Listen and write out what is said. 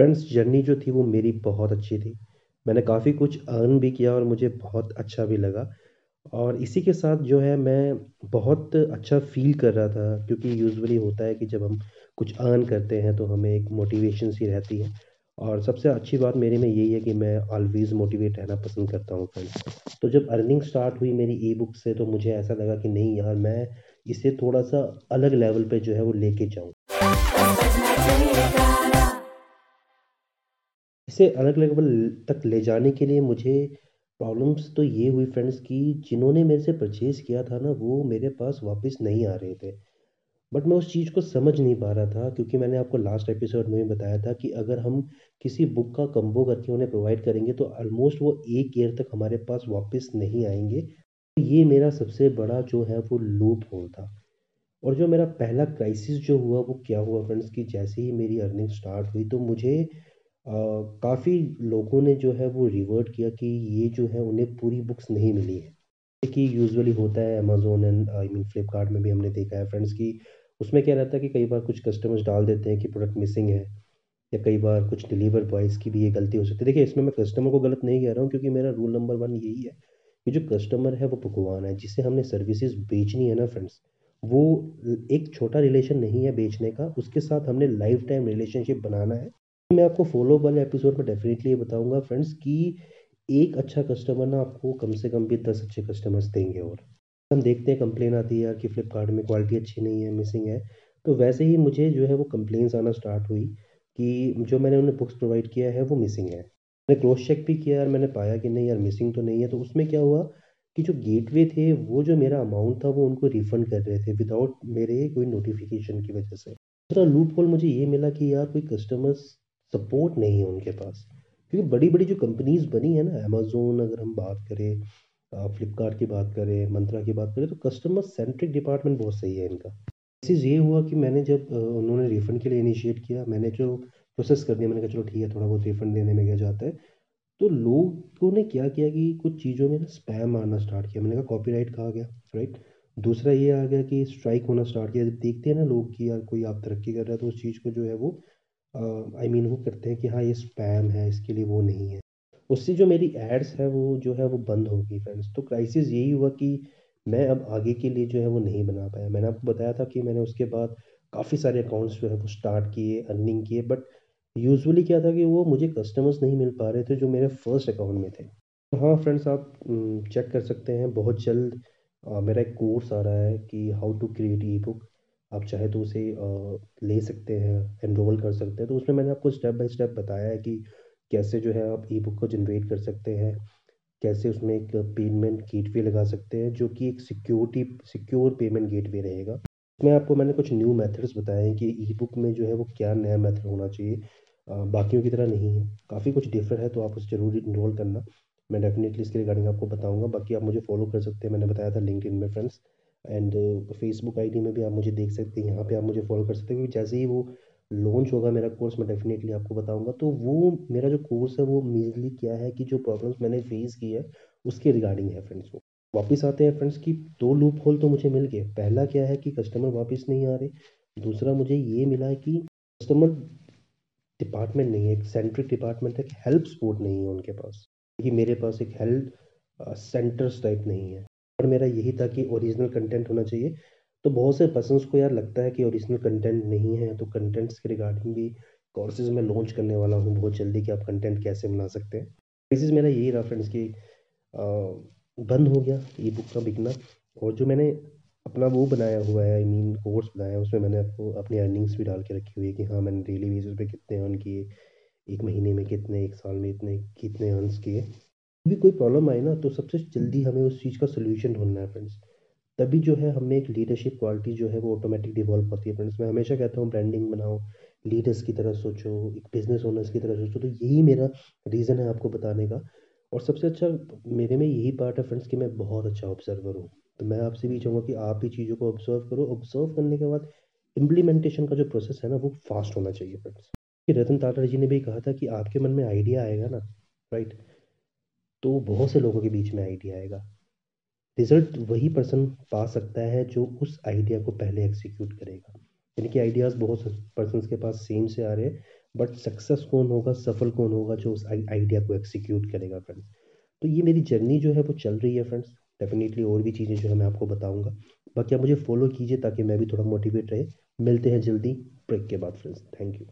Friends journey जो थी वो मेरी बहुत अच्छी थी। मैंने काफ़ी कुछ अर्न भी किया और मुझे बहुत अच्छा भी लगा। और इसी के साथ जो है, मैं बहुत अच्छा फ़ील कर रहा था, क्योंकि यूजुअली होता है कि जब हम कुछ अर्न करते हैं तो हमें एक मोटिवेशन सी रहती है। और सबसे अच्छी बात मेरे में यही है कि मैं ऑलवेज़ मोटिवेट रहना पसंद करता हूँ फ्रेंड्स तो जब अर्निंग स्टार्ट हुई मेरी ई बुक से तो मुझे ऐसा लगा कि नहीं यार, मैं इसे थोड़ा-सा अलग लेवल पे जो है वो लेके जाऊँ। इसे अलग लेवल तक ले जाने के लिए मुझे प्रॉब्लम्स तो ये हुई फ्रेंड्स कि, जिन्होंने मेरे से परचेज़ किया था ना, वो मेरे पास वापस नहीं आ रहे थे। बट मैं उस चीज़ को समझ नहीं पा रहा था, क्योंकि मैंने आपको लास्ट एपिसोड में भी बताया था कि अगर हम किसी बुक का कम्बो करके उन्हें प्रोवाइड करेंगे तो ऑलमोस्ट वो एक ईयर तक हमारे पास वापस नहीं आएँगे। तो ये मेरा सबसे बड़ा जो है, वो लूप होल था। और जो मेरा पहला क्राइसिस जो हुआ, वो क्या हुआ फ्रेंड्स कि जैसे ही मेरी अर्निंग स्टार्ट हुई तो मुझे काफ़ी लोगों ने जो है वो रिवर्ट किया कि ये जो है उन्हें पूरी बुक्स नहीं मिली है। कि यूजुअली होता है Amazon and I mean Flipkart में भी हमने देखा है फ्रेंड्स कि उसमें क्या रहता है कि कई बार कुछ कस्टमर्स डाल देते हैं कि प्रोडक्ट मिसिंग है, या कई बार कुछ डिलीवर बॉयज़ की भी ये गलती हो सकती है। देखिए, इसमें मैं कस्टमर को गलत नहीं कह रहा हूँ क्योंकि मेरा रूल नंबर वन यही है कि जो कस्टमर है वो भगवान है, जिसे हमने सर्विसेज़ बेचनी है ना फ्रेंड्स वो एक छोटा रिलेशन नहीं है बेचने का, उसके साथ हमने लाइफ टाइम रिलेशनशिप बनाना है। मैं आपको फॉलो वाले एपिसोड में डेफिनेटली ये बताऊँगा फ्रेंड्स कि एक अच्छा कस्टमर ना आपको कम से कम भी दस अच्छे कस्टमर्स देंगे और। हम देखते हैं कंप्लेन आती है यार कि फ्लिपकार्ट में क्वालिटी अच्छी नहीं है मिसिंग है। तो वैसे ही मुझे जो है वो कंप्लेंट्स आना स्टार्ट हुई कि जो मैंने उन्हें बुक्स प्रोवाइड किया है वो मिसिंग है। मैंने क्रॉस चेक भी किया यार, मैंने पाया कि नहीं यार मिसिंग तो नहीं है। तो उसमें क्या हुआ कि जो गेटवे थे, वो जो मेरा अमाउंट था, वो उनको रिफ़ंड कर रहे थे विदाउट मेरे कोई नोटिफिकेशन की वजह से। दूसरा लूप होल मुझे ये मिला कि यार कोई कस्टमर्स सपोर्ट नहीं है उनके पास। क्योंकि बड़ी बड़ी जो कंपनीज़ बनी है ना अमेजोन अगर हम बात करें फ्लिपकार्ट की बात करें मंत्रा की बात करें तो कस्टमर सेंट्रिक डिपार्टमेंट बहुत सही है इनका। चीज़ ये हुआ कि मैंने जब उन्होंने रिफ़ंड के लिए इनिशिएट किया, मैंने जो प्रोसेस कर दिया, मैंने कहा चलो ठीक है थोड़ा बहुत रिफ़ंड देने में क्या जाता है। तो लोगों ने क्या किया कि कुछ चीज़ों में ना स्पैम आना स्टार्ट किया। मैंने कहा कॉपीराइट कहा गया राइट दूसरा ये आ गया कि स्ट्राइक होना स्टार्ट किया। जब देखते हैं ना लोग कि यार कोई आप तरक्की कर रहा है तो उस चीज़ को जो है वो आई मीन वो करते हैं कि हाँ ये स्पैम है इसके लिए वो नहीं है। उससे जो मेरी एड्स है वो जो है वो बंद हो गई फ्रेंड्स तो क्राइसिस यही हुआ कि मैं अब आगे के लिए जो है वो नहीं बना पाया। मैंने आपको बताया था कि मैंने उसके बाद काफ़ी सारे अकाउंट्स जो है वो स्टार्ट किए अर्निंग किए बट यूजुअली क्या था कि वो मुझे कस्टमर्स नहीं मिल पा रहे थे जो मेरे फ़र्स्ट अकाउंट में थे। हाँ फ्रेंड्स आप चेक कर सकते हैं बहुत जल्द आ, मेरा एक कोर्स आ रहा है कि how to create e book आप चाहे तो उसे ले सकते हैं एनरोल कर सकते हैं। तो उसमें मैंने आपको स्टेप बाय स्टेप बताया है कि कैसे जो है आप ई बुक को जनरेट कर सकते हैं, कैसे उसमें एक पेमेंट गेटवे लगा सकते हैं, जो कि एक सिक्योरिटी सिक्योर पेमेंट गेटवे रहेगा। उसमें आपको मैंने कुछ न्यू मेथड्स बताए हैं कि ई बुक में जो है वो क्या नया मेथड होना चाहिए। बाकियों की तरह नहीं है। काफ़ी कुछ डिफरेंट है तो आप उसे ज़रूर इनरोल करना। मैं डेफिनेटली इसके रिगार्डिंग आपको बताऊँगा। बाकी आप मुझे फॉलो कर सकते हैं। मैंने बताया था लिंक में फ्रेंड्स एंड फेसबुक आईडी में भी आप मुझे देख सकते हैं, यहाँ पे आप मुझे फॉलो कर सकते हैं, क्योंकि जैसे ही वो लॉन्च होगा मेरा कोर्स मैं डेफिनेटली आपको बताऊँगा। तो वो मेरा जो कोर्स है, वो मेनली क्या है कि जो प्रॉब्लम्स मैंने फेस की है, उसके रिगार्डिंग है फ्रेंड्स वो वापस आते हैं फ्रेंड्स की, दो लूप होल तो मुझे मिल गए। पहला क्या है कि कस्टमर वापस नहीं आ रहे। दूसरा मुझे ये मिला कि कस्टमर डिपार्टमेंट नहीं है, एक सेंट्रिक डिपार्टमेंट है हेल्प सपोर्ट नहीं है उनके पास। कि मेरे पास एक हेल्प सेंटर्स टाइप नहीं है। और मेरा यही था कि ओरिजिनल कंटेंट होना चाहिए। तो बहुत से पर्सनस को यार लगता है कि ओरिजिनल कंटेंट नहीं है तो कंटेंट्स के रिगार्डिंग भी कोर्सेज में लॉन्च करने वाला हूँ, बहुत जल्दी कि आप कंटेंट कैसे बना सकते हैं। बेसिस मेरा यही रहा फ्रेंड्स कि बंद हो गया ई बुक का बिकना। और जो मैंने अपना वो बनाया हुआ है आई मीन कोर्स बनाया है, उसमें मैंने आपको अपनी अर्निंग्स भी डाल के रखी हुई है कि हाँ मैंने डेली बेसिस पे कितने अर्न किए, एक महीने में कितने, एक साल में इतने, कितने अर्नस किए। भी कोई प्रॉब्लम आए ना तो सबसे जल्दी हमें उस चीज़ का सोल्यूशन ढूंढना है फ्रेंड्स तभी जो है हमें एक लीडरशिप क्वालिटी जो है वो ऑटोमेटिक डिवॉल्व होती है फ्रेंड्स मैं हमेशा कहता हूँ ब्रांडिंग बनाओ लीडर्स की तरह सोचो, एक बिज़नेस ओनर्स की तरह सोचो तो यही मेरा रीज़न है आपको बताने का। और सबसे अच्छा मेरे में यही पार्ट है फ्रेंड्स कि मैं बहुत अच्छा ऑब्जर्वर हूँ। तो मैं आपसे भी चाहूँगा कि आप भी चीज़ों को ऑब्ज़र्व करो। ऑब्ज़र्व करने के बाद इम्प्लीमेंटेशन का जो प्रोसेस है ना, वो फास्ट होना चाहिए फ्रेंड्स रतन टाटा जी ने भी कहा था कि आपके मन में आइडिया आएगा ना राइट तो बहुत से लोगों के बीच में आइडिया आएगा। रिज़ल्ट वही पर्सन पा सकता है जो उस आइडिया को पहले एग्जीक्यूट करेगा। यानी कि आइडियाज़ बहुत पर्सन के पास सेम से आ रहे हैं बट सक्सेस कौन होगा, सफल कौन होगा जो उस आइडिया को एग्जीक्यूट करेगा फ्रेंड्स तो ये मेरी जर्नी जो है वो चल रही है फ्रेंड्स डेफिनेटली और भी चीज़ें जो है मैं आपको बताऊँगा। बाकी आप मुझे फॉलो कीजिए ताकि मैं भी थोड़ा मोटिवेट रहे। मिलते हैं जल्दी ब्रेक के बाद फ्रेंड्स थैंक यू